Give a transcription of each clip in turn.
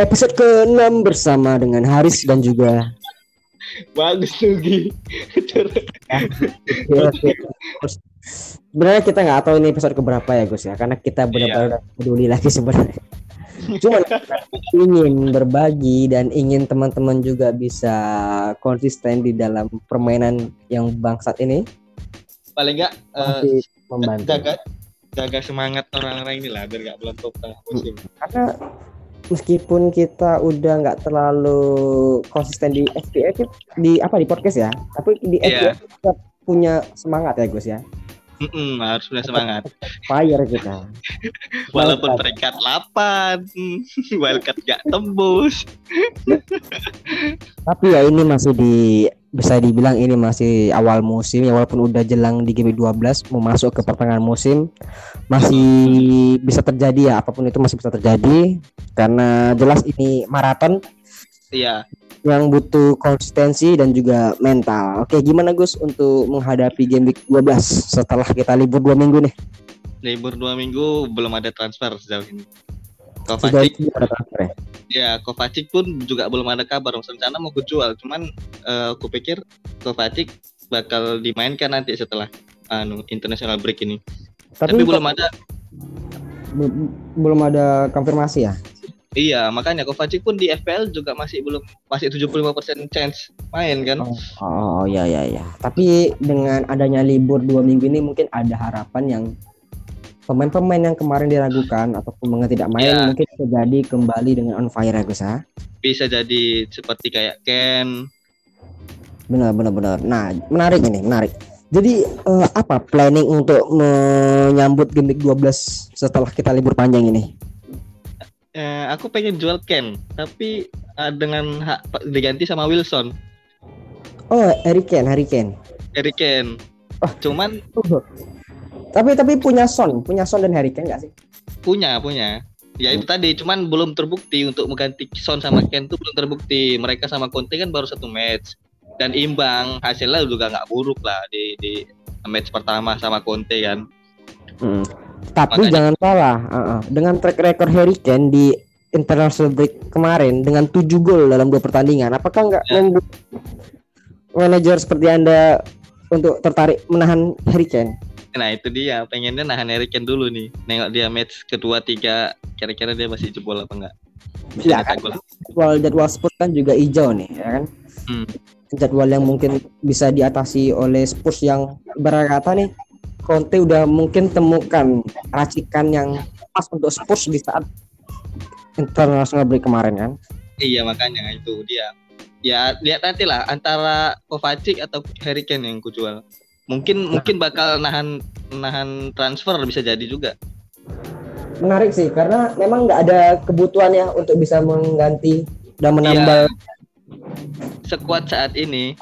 episode ke-6 bersama dengan Haris dan juga Bagus Nugi. Ya. Sebenarnya kita nggak tahu ini episode keberapa ya Gus ya, karena kita benar-benar udah peduli lagi sebenarnya. Cuma ingin berbagi dan ingin teman-teman juga bisa konsisten di dalam permainan yang bangsat ini. Paling eh, Masih membantu. jaga jaga semangat orang-orang ini lah biar gak meletup tengah musim. Karena meskipun kita udah nggak terlalu konsisten di FPF di apa di podcast ya, tapi di Iya. FPF kita punya semangat ya Gus ya. Mm-mm, harus punya semangat. Fire kita. Walaupun Mantap. peringkat 8, wildcard gak tembus. Tapi ya ini masih di bisa dibilang ini masih awal musim ya walaupun udah jelang di game 12 mau masuk ke pertengahan musim masih bisa terjadi ya apa pun itu masih bisa terjadi karena jelas ini maraton Iya, yang butuh konsistensi dan juga mental. Oke, gimana Gus untuk menghadapi game week 12 setelah kita libur dua minggu nih? libur dua minggu belum ada transfer sejauh ini. Kovacic, transfer ya? ya Kovacic pun juga belum ada kabar. Rencana mau gue jual, cuman eh, aku pikir Kovacic bakal dimainkan nanti setelah anu international break ini. Tapi, Tapi, belum ada. belum ada konfirmasi ya? Iya, makanya Kovacic pun di FPL juga masih belum masih 75% chance main kan. Oh, oh, oh, ya ya ya. Tapi dengan adanya libur dua minggu ini mungkin ada harapan yang pemain-pemain yang kemarin diragukan ataupun mengenai tidak main Ya. mungkin bisa jadi kembali dengan on fire ya Gus ya. Bisa jadi seperti kayak Ken. Benar benar benar. Nah, menarik ini, menarik. Jadi eh, apa planning untuk menyambut week 12 setelah kita libur panjang ini? Eh, aku pengen jual Ken, tapi eh, dengan hak diganti sama Wilson, Oh, Harry Kane, Harry Kane. Eric Ken. Oh. Cuman Tapi tapi punya Son, punya Son dan Harry Kane nggak sih? punya punya. Ya itu tadi, cuman belum terbukti untuk mengganti Son sama Ken itu belum terbukti. Mereka sama Conte kan baru satu match dan imbang, hasilnya juga nggak buruk lah di di match pertama sama Conte kan. Mm. Tapi Makanya- jangan salah, uh-uh. dengan track record Harry Kane di international break kemarin dengan 7 gol dalam dua pertandingan, apakah nggak Ya. membuat manajer seperti anda untuk tertarik menahan Harry Kane? Nah itu dia, pengennya nahan Eric Ken dulu nih. Nengok dia match kedua tiga, kira-kira dia masih jebol apa enggak? Bisa Ya, gol. Jadwal jadwal Spurs kan juga hijau nih, ya kan? Hmm. Jadwal yang mungkin bisa diatasi oleh Spurs yang berkata nih, Conte udah mungkin temukan racikan yang pas untuk Spurs di saat international break kemarin kan? Iya makanya itu dia. Ya lihat nanti lah antara Kovacic atau Harry Kane yang ku jual. Mungkin mungkin bakal nahan nahan transfer bisa jadi juga. menarik sih karena memang nggak ada kebutuhan ya untuk bisa mengganti dan menambal Sekuat saat ini,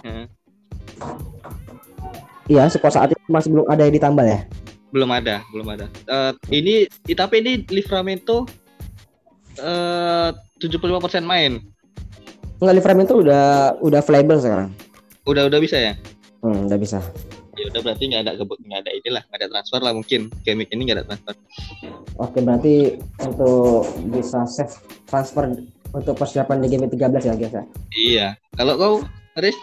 iya sekuat saat masih belum ada yang ditambal ya belum ada, belum ada. Eh, ini tapi ini Livramento eh 75% main. nggak Livramento udah udah playable sekarang Udah udah bisa ya? hmm, udah bisa Ya udah berarti nggak ada nggak ada inilah nggak ada transfer lah mungkin. Week ini nggak ada transfer. oke berarti untuk bisa save transfer untuk persiapan di game 13 ya guys ya Iya. Kalau kau, Aris?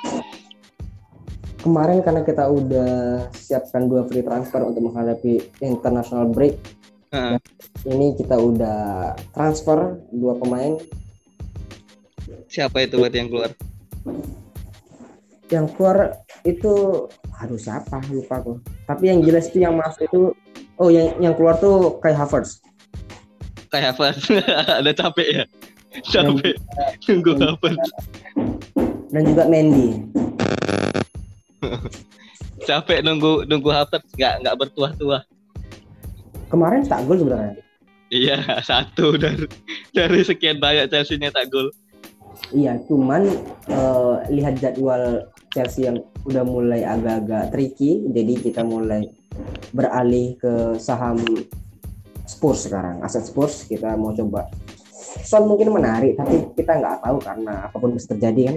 Kemarin karena kita udah siapkan dua free transfer untuk menghadapi international break Heeh. ini kita udah transfer dua pemain Siapa itu berarti yang keluar? yang keluar itu aduh siapa lupa aku tapi yang jelas itu yang masuk itu oh yang yang keluar tuh Kai Havertz Kayak apa? ada capek ya? Capek. Tunggu apa? dan juga Mendy Capek nunggu nunggu Havertz nggak nggak bertuah-tuah. kemarin tak gol sebenarnya Iya satu dari dari sekian banyak Chelsea nyetak gol. iya cuman eh, lihat jadwal Chelsea yang udah mulai agak-agak tricky jadi kita mulai beralih ke saham Spurs sekarang aset Spurs kita mau coba Son mungkin menarik tapi kita nggak tahu karena apa pun bisa terjadi kan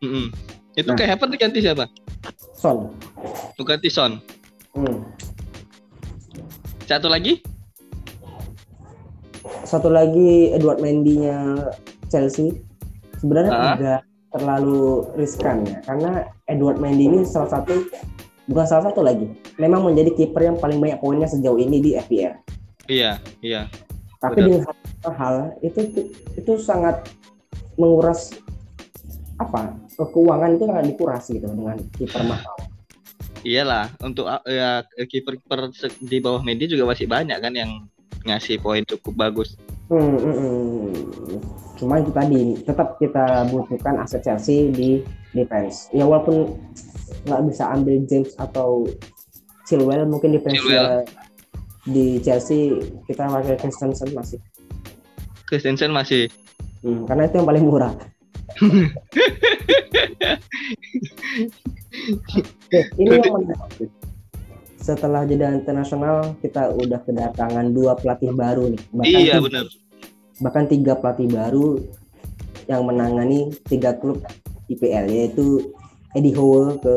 Mm-mm. Itu Nah. kayak Havertz diganti siapa? Son Bukan Son. hmm. Satu lagi? satu lagi Edward Mendy-nya Chelsea sebenarnya Ah. tidak terlalu riskan ya karena Edward Mendy ini salah satu bukan salah satu lagi memang menjadi kiper yang paling banyak poinnya sejauh ini di FPL Iya, iya. tapi Benar. dengan hal, hal itu itu sangat menguras apa keuangan itu sangat dikuras gitu dengan kiper mahal Iyalah, untuk uh, ya kiper-kiper se- di bawah Mendy juga masih banyak kan yang ngasih poin cukup bagus. Hmm, hmm, hmm. Cuma itu tadi tetap kita butuhkan aset Chelsea di defense. Ya walaupun nggak bisa ambil James atau Chilwell mungkin defense Chilwell. di Chelsea kita pakai Christensen masih. Christensen masih Hmm, karena itu yang paling murah. Ini yang menarik. Setelah jeda internasional kita udah kedatangan dua pelatih baru nih. Bahkan Iya, tiga- benar. bahkan tiga pelatih baru yang menangani tiga klub IPL yaitu Eddie Howe ke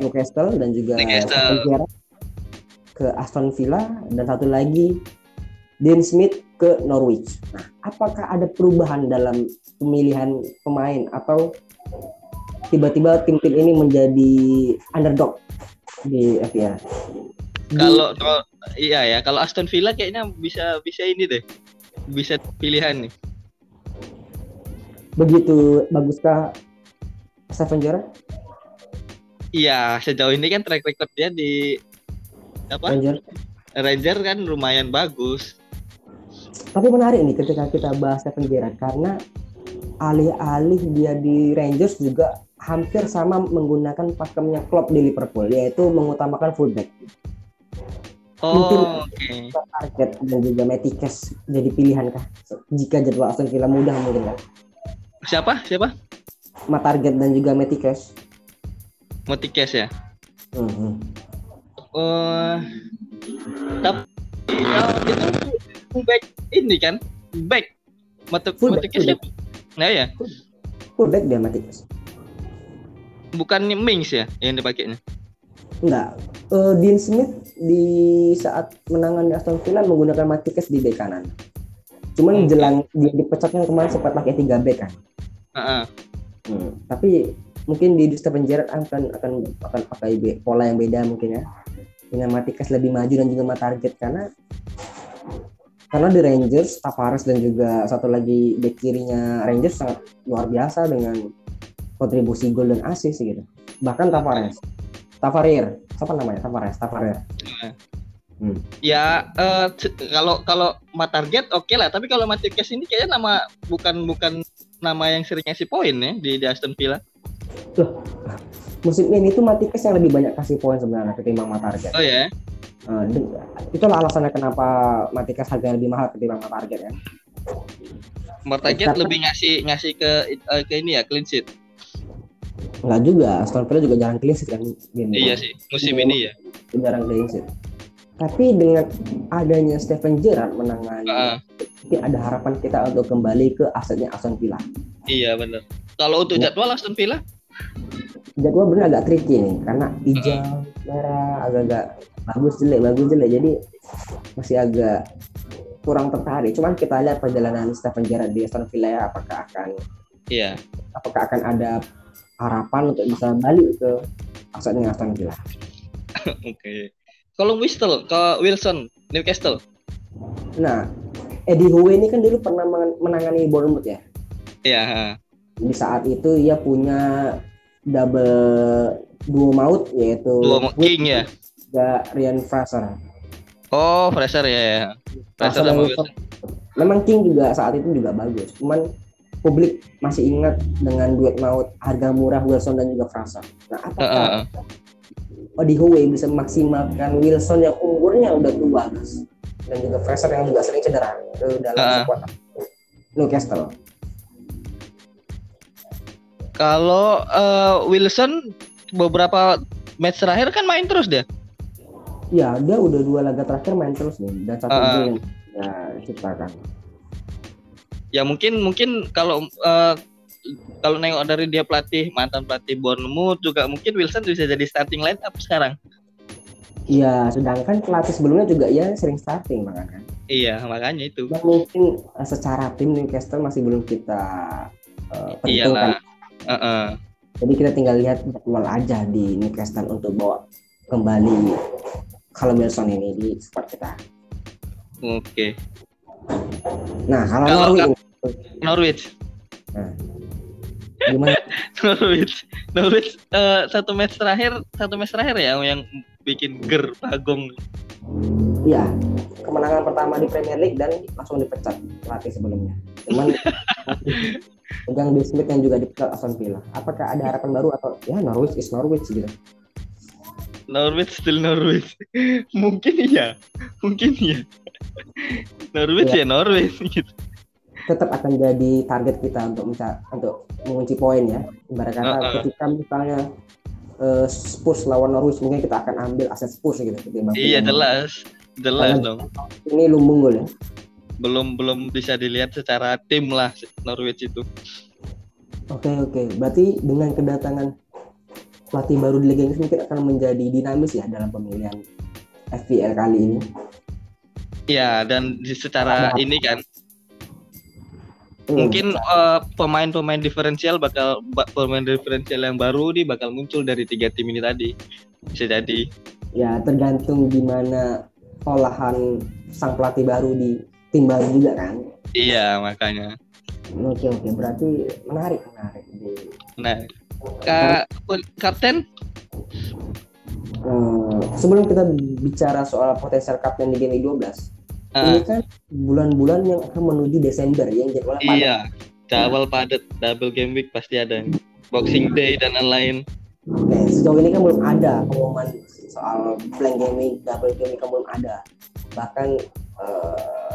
Newcastle dan juga Newcastle. Ke Aston Villa dan satu lagi Dean Smith ke Norwich. Nah, apakah ada perubahan dalam pemilihan pemain atau tiba-tiba tim-tim ini menjadi underdog di FPL? Kalau kalau iya ya, kalau Aston Villa kayaknya bisa bisa ini deh. Bisa pilihan nih. begitu baguskah Steven Gerrard? Iya, sejauh ini kan track record dia di apa? Ranger? Ranger kan lumayan bagus. Tapi menarik nih ketika kita bahas Steven Gerrard karena alih-alih dia di Rangers juga hampir sama menggunakan pakemnya Klopp di Liverpool yaitu mengutamakan fullback. Mungkin- Oh, oke. Target dan juga Metikes jadi pilihan kah jika jadwal Aston Villa mudah mungkin kan? Siapa? Siapa? Target dan juga Metikes. Motikes ya. Mhm. Oh, tapi ya, itu back ini kan, back. Fullback. siapa? Nah ya, Fullback dia Metikes. bukannya Mings ya yang dipakainya. Enggak. Eh, Dean Smith di saat menangani Aston Villa menggunakan Metikes di bek kanan. Cuman Oke. jelang dia dipecatkan kemarin sempat pakai tiga bek kan. Heeh. Hmm, tapi mungkin di Steven Gerrard akan akan akan pakai pola yang beda mungkin ya. Dengan Matikas lebih maju dan juga target karena karena di Rangers Tavares dan juga satu lagi bek kirinya Rangers sangat luar biasa dengan kontribusi gol dan assist gitu. Bahkan Tavares, Tavarir, siapa namanya? Tavares, Tavarir. Hmm. Ya c- kalau kalau mat target oke lah, tapi kalau Motikes ini kayaknya nama bukan bukan nama yang sering ngasih poin ya di, di Aston Villa. Musim ini tuh Matikas yang lebih banyak kasih poin sebenarnya ketimbang Matarget. Oh ya. Uh, itulah alasannya kenapa Matikas harganya lebih mahal ketimbang Matarget ya. Target Karena- lebih ngasih ngasih ke eh, ke ini ya clean sheet. Enggak juga, Aston Villa juga jarang clean sheet kan. Gini. Iya sih, musim ini ya. Jarang clean sheet. Tapi dengan adanya Steven Gerrard menangani, Heeh. mungkin ada harapan kita untuk kembali ke asetnya Aston Villa. Iya benar. Kalau untuk Ya. jadwal Aston Villa, Jadwal bener agak tricky nih, karena hijau, merah, agak-agak bagus jelek, bagus jelek. Jadi masih agak kurang tertarik. Cuman kita lihat perjalanan Steven Gerrard di Aston Villa ya, apakah akan iya. apakah akan ada harapan untuk bisa balik ke asetnya Aston Villa. Oke. Kalau Whistle ke Wilson Newcastle. Nah, Eddie Howe ini kan dulu pernah men- menangani Bournemouth ya. Iya. Di saat itu ia punya double duo maut yaitu Dua mo- King ya. Juga Ryan Fraser. Oh, Fraser ya. ya. Fraser Fraser sama Wilson. Memang King juga saat itu juga bagus. Cuman publik masih ingat dengan duet maut harga murah Wilson dan juga Fraser. Nah, apakah heeh. Eddie Howe bisa memaksimalkan Wilson yang umurnya udah tua guys dan juga Fraser yang juga sering cedera dalam Ah. squad Newcastle. Kalau eh, Wilson beberapa match terakhir kan main terus dia. Ya, dia udah dua laga terakhir main terus nih dan satu gol yang ya ciptakan. Ya mungkin mungkin kalau eh, kalau nengok dari dia pelatih mantan pelatih Bournemouth juga mungkin Wilson bisa jadi starting line up sekarang. Iya, sedangkan pelatih sebelumnya juga ya sering starting bahkan kan. Iya, makanya itu. Dan mungkin uh, secara tim Newcastle masih belum kita uh, perhitungkan. Iyalah. Heeh. Jadi kita tinggal lihat jadwal aja di Newcastle untuk bawa kembali Callum Wilson ini di squad kita. Oke. Nah, kalau Kalau Norwich, Norwich. nah, gimana? Norwich. Norwich eh, satu match terakhir, satu match terakhir ya yang bikin ger Bagong. Iya, kemenangan pertama di Premier League dan langsung dipecat pelatih sebelumnya. Cuman pegang Bill Smith yang juga dipecat Aston Villa. Apakah ada harapan baru atau ya Norwich is Norwich gitu? Norwich still Norwich. Mungkin iya. Mungkin iya. Norwich ya Norwich gitu. Tetap akan jadi target kita untuk menca- untuk mengunci poin ya. Ibarat kata Uh-uh. ketika misalnya eh, Spurs lawan Norwich mungkin kita akan ambil aset Spurs gitu Iya jelas. Jelas Karena- dong. Ini lumbung gol ya. Belum belum bisa dilihat secara tim lah Norwich itu. Oke oke, berarti dengan kedatangan pelatih baru di Liga Inggris mungkin akan menjadi dinamis ya dalam pemilihan FPL kali ini. Iya, dan secara Ada- ini kan Hmm, mungkin eh, pemain-pemain diferensial bakal ba- pemain diferensial yang baru nih bakal muncul dari tiga tim ini tadi. Bisa jadi. ya tergantung gimana olahan sang pelatih baru di tim baru juga kan. Iya, makanya. Oke oke, berarti menarik menarik. Nah, Kak Kapten Eh, sebelum kita bicara soal potensial kapten di game 12, ini eh, kan bulan-bulan yang akan menuju Desember yang jadwalnya padat. iya, double padat, double game week pasti ada. Boxing Day dan lain-lain. Oke, sejauh ini kan belum ada pengumuman soal blank gaming, double gaming kan belum ada. Bahkan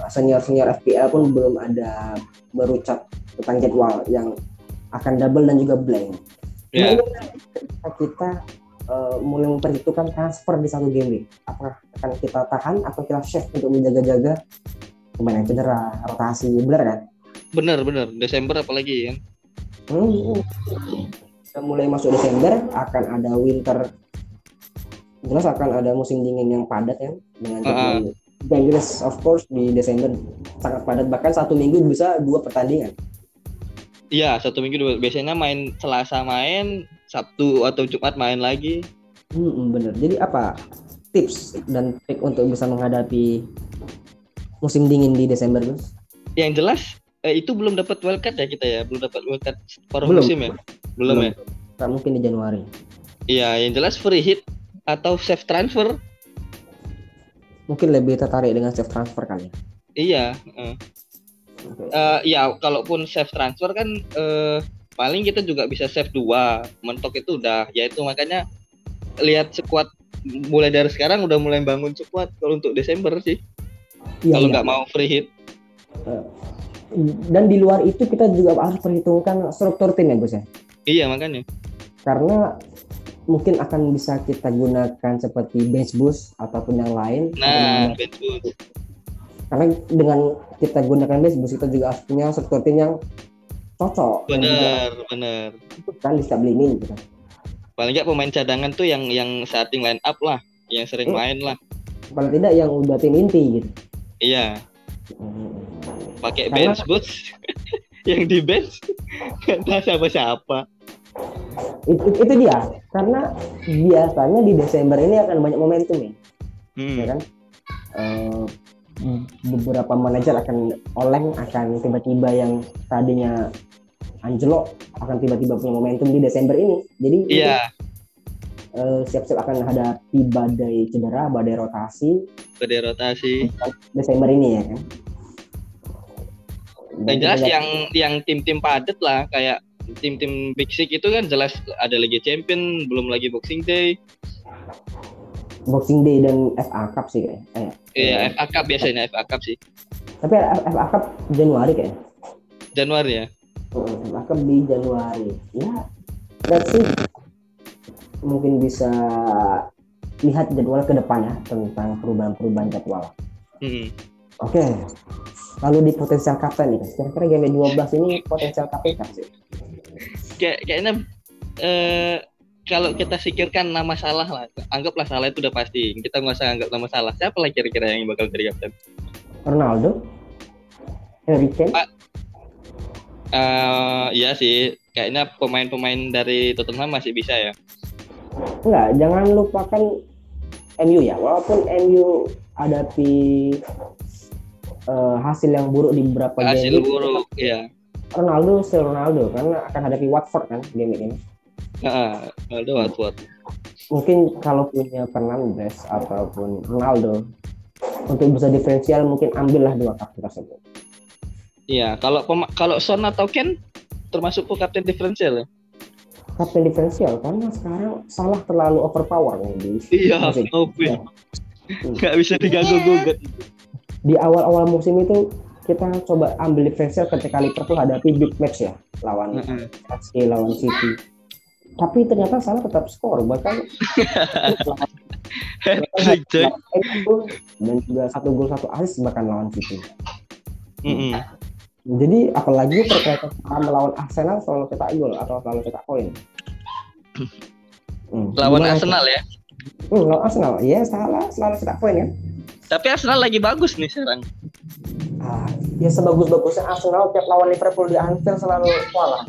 senior senior FPL pun belum ada berucap tentang jadwal yang akan double dan juga blank. Nah, Ya, ini kita eh, mulai memperhitungkan transfer di satu game week. Apakah akan kita tahan atau kita shift untuk menjaga-jaga pemain yang cedera, rotasi, benar kan? bener bener. Desember apalagi kan. Hmm. Kita mulai masuk Desember akan ada winter jelas akan ada musim dingin yang padat ya dengan jadwal Liga Inggris of course di Desember sangat padat bahkan satu minggu bisa dua pertandingan Iya, satu minggu dua. Biasanya main Selasa main, Sabtu atau Jumat main lagi. hmm, bener jadi apa tips dan trik untuk bisa menghadapi musim dingin di Desember Gus? Yang jelas eh, itu belum dapat wildcard ya kita ya, belum dapat wildcard paruh Belum. musim ya. Belum, ya. Tak mungkin di Januari Iya, yang jelas free hit atau safe transfer. mungkin lebih tertarik dengan safe transfer kali ya Iya. eh. Eh, ya kalaupun safe transfer kan eh, paling kita juga bisa save dua. Mentok itu udah, ya itu makanya lihat sekuat mulai dari sekarang udah mulai bangun sekuat kalau untuk Desember sih. Iya, kalau iya. nggak mau free hit. dan di luar itu kita juga harus perhitungkan struktur tim ya Gus ya Iya makanya. karena mungkin akan bisa kita gunakan seperti bench boost ataupun yang lain Nah, bench boost. Karena dengan kita gunakan bench boost kita juga harus punya struktur tim yang cocok juga bener bener. kan di setiap lini gitu. Paling nggak pemain cadangan tuh yang yang starting line up lah, yang sering Hmm. main lah. paling tidak yang udah tim inti gitu Iya, Hmm. pakai bench boost. yang di bench nggak tahu siapa siapa. itu, itu dia karena biasanya di Desember ini akan banyak momentum ya Hmm. ya kan Eh, beberapa manajer akan oleng akan tiba-tiba yang tadinya anjlok akan tiba-tiba punya momentum di Desember ini jadi Iya, eh, siap-siap akan hadapi badai cedera badai rotasi pada rotasi. Desember ini ya kan Dan jelas yang yang tim-tim padat lah kayak tim-tim Big Six itu kan jelas ada Liga Champion, belum lagi Boxing Day. Boxing Day dan FA Cup sih kayaknya eh, Iya, FA Cup biasanya FA Cup sih. tapi FA Cup Januari kayaknya Januari ya. Heeh, FA Cup di Januari ya let's see mungkin bisa lihat jadwal ke depan ya tentang perubahan-perubahan jadwal Hmm. Oke. Lalu di potensial kapten nih, kira-kira game 12 ini potensial kapten sih? Kayak kayaknya eh kalau kita pikirkan nama salah lah, anggaplah salah itu udah pasti. Kita nggak usah anggap nama salah. Siapa lah kira-kira yang bakal jadi kapten? Ronaldo, Harry Kane. Ah. Eh, iya sih, kayaknya pemain-pemain dari Tottenham masih bisa ya. Enggak, jangan lupakan MU ya. Walaupun MU hadapi eh, hasil yang buruk di beberapa Hasil game, buruk, ya. Ronaldo still Ronaldo karena akan hadapi Watford kan game ini. Heeh, Ronaldo Watford. Mungkin kalau punya Fernandes ataupun Ronaldo untuk bisa diferensial mungkin ambillah dua kartu tersebut. Iya, kalau kalau Son atau Ken termasuk kapten diferensial ya? Kapten diferensial karena sekarang salah terlalu overpower nih di Iya, oke. Nggak bisa diganggu gugat. Di awal-awal musim itu kita coba ambil diferensial ketika Liverpool hadapi big match ya lawan. Chelsea lawan City. Tapi ternyata salah tetap skor bahkan dan juga satu gol satu assist bahkan lawan City. Mm-mm. Jadi apalagi terkait melawan Arsenal selalu cetak gol atau selalu cetak poin. Hmm, Lawan gimana? Arsenal ya. Hmm, lawan Arsenal. Iya salah selalu cetak poin kan. Tapi Arsenal lagi bagus nih sekarang. Ah, ya sebagus-bagusnya Arsenal tiap lawan Liverpool di Anfield selalu kalah.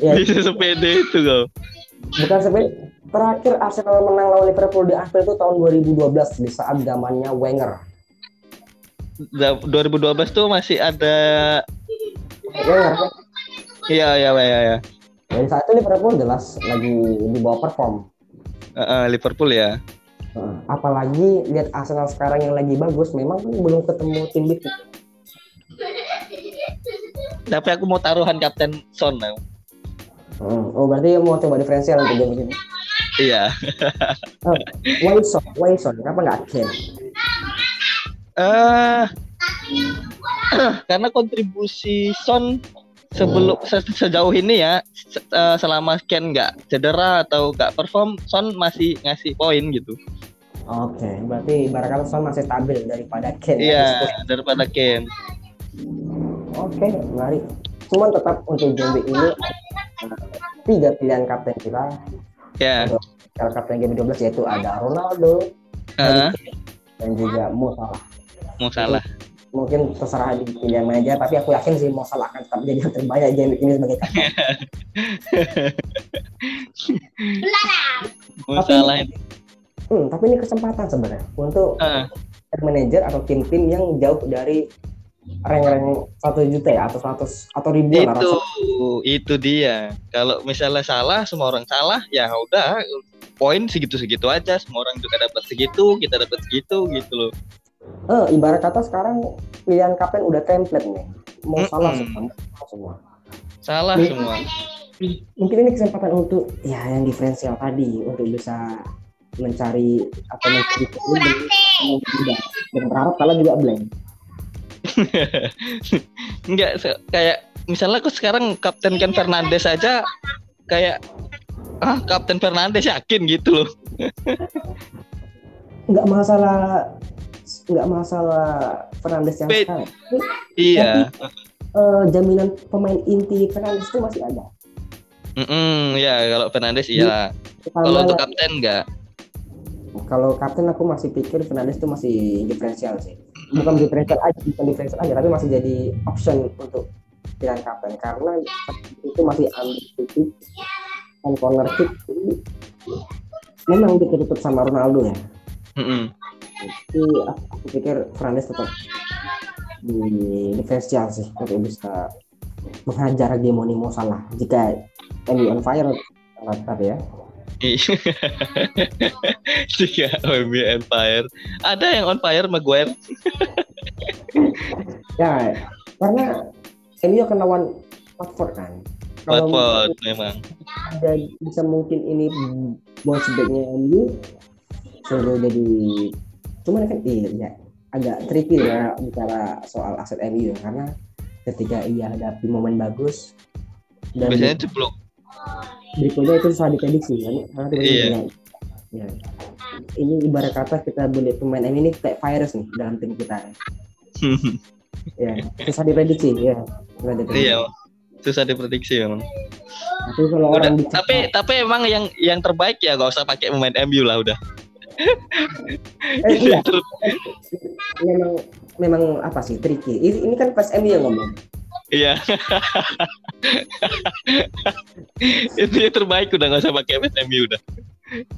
Ya, Bisa sepede itu kau. bukan sebenarnya terakhir Arsenal menang lawan Liverpool di Anfield itu tahun 2012 di saat zamannya Wenger. Da- 2012 tuh masih ada Wenger kan? Iya, iya, iya, iya. Dan saat itu Liverpool jelas lagi di bawah perform. Heeh, Liverpool ya. Apalagi lihat Arsenal sekarang yang lagi bagus, memang belum ketemu tim big. Tapi aku mau taruhan kapten Son. Now. Hmm, Oh berarti mau coba diferensial untuk game ini. Iya. Why Son? Why Son? Kenapa nggak Kane? Eh karena kontribusi Son sebelum se- sejauh ini ya se- eh, selama Ken nggak cedera atau nggak perform Son masih ngasih poin gitu. Oke, berarti ibarat kata Son masih stabil daripada Kane. Iya daripada Ken. Oke, menarik. Cuman tetap untuk week ini tiga pilihan kapten kita. Ya. Kalau kapten game 12 yaitu ada Ronaldo Heeh, dan juga Mo Salah. Mungkin terserah di pilihan mana aja, tapi aku yakin sih Mo Salah akan tetap jadi yang terbanyak game ini sebagai kapten. Tapi- salah. Hmm, tapi ini kesempatan sebenarnya untuk Heeh. manajer atau tim-tim yang jauh dari rank-rank satu juta ya atau 100 atau ribuan lah itu rasa- itu dia. Kalau misalnya salah semua orang salah ya udah poin segitu-segitu aja semua orang juga dapat segitu kita dapat segitu gitu loh. Eh, ibarat kata sekarang pilihan kapten udah template nih. Mau Mm-mm. salah semua, semua. Salah Nih. semua. Mungkin ini kesempatan untuk ya yang diferensial tadi untuk bisa mencari atau mencari dan berharap kalah juga blank. Enggak kayak misalnya aku sekarang Kapten Ken Fernandes aja kayak ah Kapten Fernandes yakin gitu loh. Nggak masalah nggak masalah Fernandes yang sekarang. Iya. Eh, jaminan pemain inti Fernandes itu masih ada. Mm-mm, ya kalau Fernandes iya. Kalau untuk kapten enggak. kalau kapten aku masih pikir Fernandes itu masih diferensial sih. Bukan diferensial aja, bukan diferensial aja, tapi masih jadi option untuk pilihan kapten karena itu masih titik dan corner kick jadi memang ditutup sama Ronaldo ya. Mm-mm. Tapi aku, aku pikir Fernandes tetap di diferensial sih untuk bisa menghajar hegemoni Mo Salah jika MU on fire tetap ya. Tiga OMB Empire. Ada yang on fire Maguire. Ya, karena MU akan lawan Watford kan. Watford memang. ada bisa mungkin ini bounce back-nya MU selalu jadi cuman kan iya ya, agak tricky ya bicara soal aset MU ya karena ketika ia hadapi momen bagus dan Biasanya jeblok. Berikutnya itu susah diprediksi kan karena tiba-tiba Iya. bilang, ya. ini ibarat kata kita beli pemain MU ini kayak virus nih dalam tim kita ya susah diprediksi ya susah diprediksi. iya. Susah diprediksi memang. tapi kalau Udah, orang tapi tapi emang yang yang terbaik ya gak usah pakai pemain MU lah udah. Eh, iya, memang memang apa sih tricky. Ini, ini kan pas MU yang ngomong. Iya. itu yang terbaik udah nggak usah pakai MSMU udah.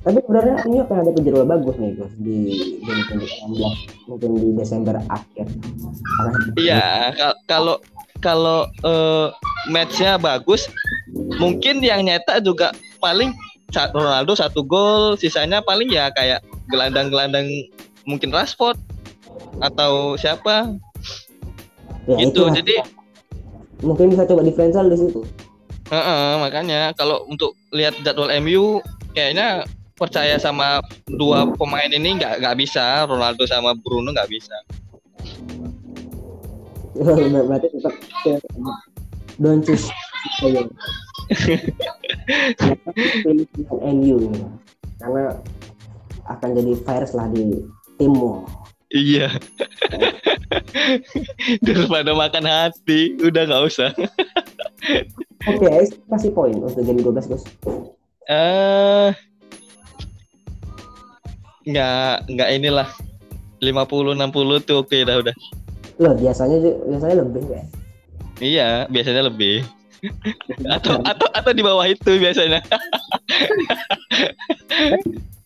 Tapi sebenarnya ini akan ada jadwal bagus nih Gus di 2016 mungkin di Desember akhir. Iya, kalau kalau uh, matchnya bagus, mungkin yang nyetak juga paling Ronaldo satu gol, sisanya paling ya kayak gelandang-gelandang mungkin Rashford atau siapa. Ya, gitu. Jadi mungkin bisa coba diferensial di situ. Uh -uh, makanya kalau untuk lihat jadwal MU kayaknya percaya sama dua pemain ini nggak nggak bisa Ronaldo sama Bruno nggak bisa. Berarti tetap don't choose pilih MU karena akan jadi virus lah di timmu. Iya. Daripada makan hati, udah nggak usah. Oke, okay, kasih poin untuk game 12, Gus. Eh uh, nggak nggak inilah 50 60 tuh oke okay dah udah. Loh, biasanya biasanya lebih ya. Iya, biasanya lebih. atau atau atau di bawah itu biasanya.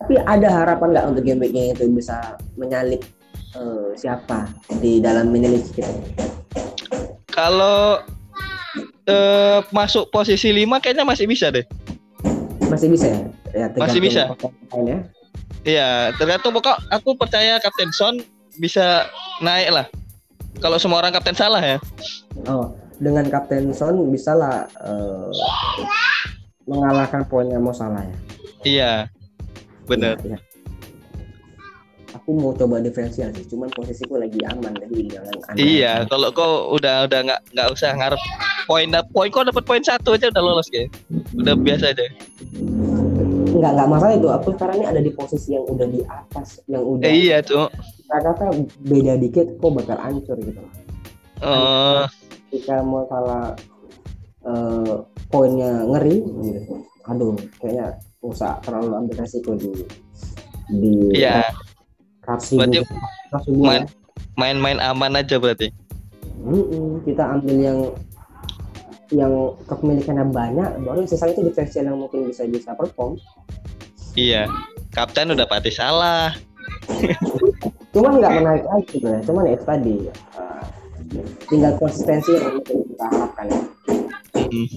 Tapi ada harapan nggak untuk game itu bisa menyalip uh, siapa di dalam mini kita? Kalau uh, masuk posisi 5 kayaknya masih bisa deh. Masih bisa ya? ya masih bisa. Ya. Iya, tergantung pokok aku percaya Kapten Son bisa naik lah. Kalau semua orang kapten salah ya. Oh, dengan Kapten Son bisa lah uh, mengalahkan poinnya mau salah ya. Iya, benar. Iya, iya aku mau coba diferensial sih. Cuman posisiku lagi aman jadi jangan aneh iya kalau kau udah udah nggak nggak usah ngarep poin poin kau dapat poin satu aja udah lolos kayak udah biasa aja. Nggak nggak masalah itu. Aku sekarang ini ada di posisi yang udah di atas yang udah eh, iya tuh kata beda dikit kok bakal hancur gitu uh... jika mau salah uh, poinnya ngeri gitu aduh kayaknya usah terlalu ambil resiko di di yeah kasih berarti main, main-main aman aja berarti? Mm-mm, kita ambil yang yang kepemilikannya banyak baru sisanya itu diferensial yang mungkin bisa bisa perform. Iya. Kapten udah pasti salah. Cuman nggak menarik lagi sebenarnya cuman ya itu tadi uh, tinggal konsistensi yang mungkin kita harapkan. Ya. Mm.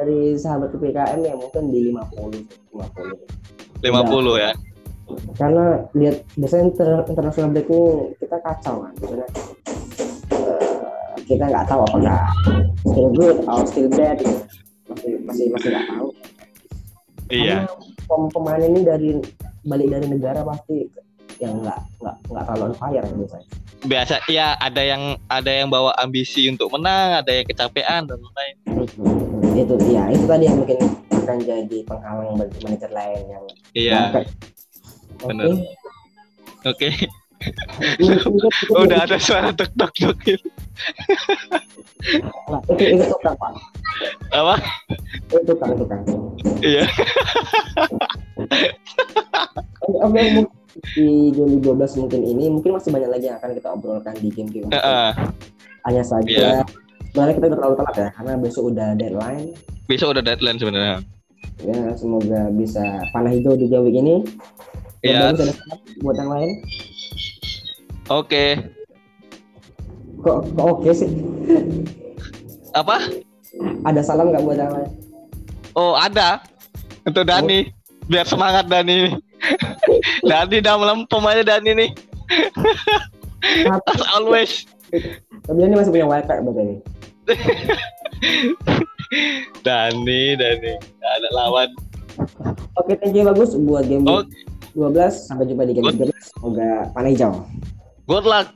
dari sahabat PKM ya mungkin di 50 50 50 ya. Karena lihat biasanya inter, international break ini kita kacau kan. Maksudnya, uh, kita nggak tahu apakah still good atau still bad gitu. Masih masih masih nggak tahu. Iya. Karena pemain ini dari balik dari negara pasti yang nggak nggak nggak terlalu on fire ya biasanya. Biasa ya ada yang ada yang bawa ambisi untuk menang, ada yang kecapean dan lain-lain. Itu ya itu tadi yang mungkin akan jadi penghalang bagi manajer lain yang iya. benar. Oke. Okay. udah ada suara tek tek nah, itu itu tukang pak. Apa? Itu tukang tukang. Iya. Oke di game 12 mungkin ini mungkin masih banyak lagi yang akan kita obrolkan di game-game uh, hanya saja yeah. sebenarnya kita udah terlalu telat ya karena besok udah deadline. Besok udah deadline sebenarnya ya semoga bisa panah hijau di jauh ini. Ya buat yang lain. Oke. Okay. kok kok oke okay sih? Apa? Ada salam nggak buat yang lain? Oh ada. Untuk Dani. Oh. biar semangat Dani Dani udah melempem aja Dani nih. As always. Tapi ini masih punya wifi berarti Dani, Dani, Gak ada lawan. Oke, thank you bagus buat game okay. 12. Sampai jumpa di game 13. Semoga panah hijau. Good luck.